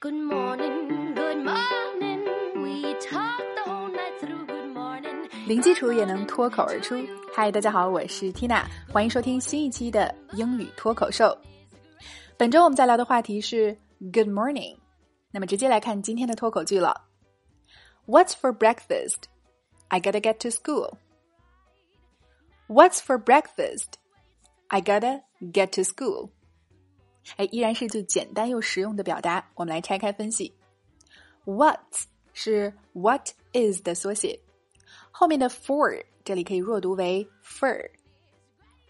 Good morning, good morning. We talk the whole night through. Good morning. 零基础也能脱口而出。嗨，大家好，我是 Tina，欢迎收听新一期的英语脱口秀。本周我们在聊的话题是 Good morning。那么直接来看今天的脱口剧了。What's for breakfast? I gotta get to school. What's for breakfast? I gotta get to school. 哎，依然是最简单又实用的表达。我们来拆开分析。What 是 What is 的缩写，后面的 for 这里可以弱读为 fur。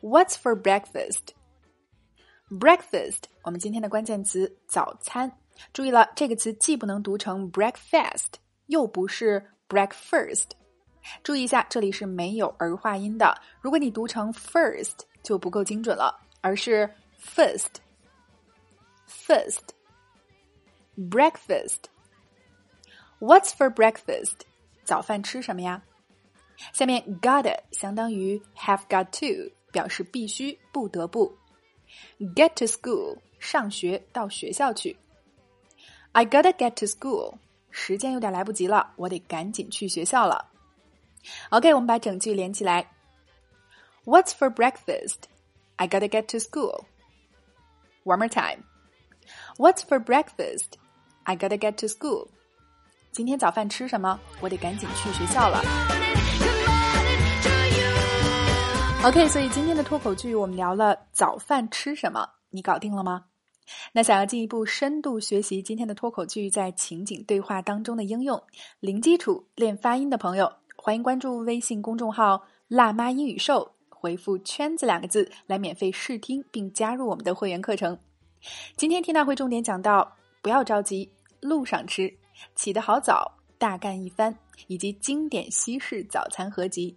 What's for breakfast？Breakfast，我们今天的关键词早餐。注意了，这个词既不能读成 breakfast，又不是 breakfast。注意一下，这里是没有儿化音的。如果你读成 first，就不够精准了，而是 first。First, breakfast. What's for breakfast? 早饭吃什么呀？下面 gotta 相当于 have got to，表示必须、不得不。Get to school 上学到学校去。I gotta get to school，时间有点来不及了，我得赶紧去学校了。OK，我们把整句连起来。What's for breakfast? I gotta get to school. One more time. What's for breakfast? I gotta get to school. 今天早饭吃什么？我得赶紧去学校了。OK，所以今天的脱口剧我们聊了早饭吃什么，你搞定了吗？那想要进一步深度学习今天的脱口剧在情景对话当中的应用，零基础练发音的朋友，欢迎关注微信公众号“辣妈英语秀”，回复“圈子”两个字来免费试听并加入我们的会员课程。今天缇娜会重点讲到不要着急，路上吃，起得好早，大干一番，以及经典西式早餐合集。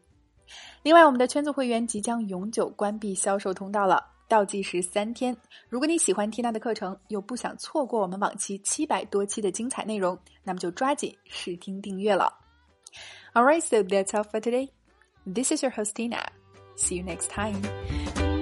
另外，我们的圈子会员即将永久关闭销售通道了，倒计时三天。如果你喜欢缇娜的课程，又不想错过我们往期七百多期的精彩内容，那么就抓紧试听订阅了。Alright, so that's all for today. This is your host Tina. See you next time.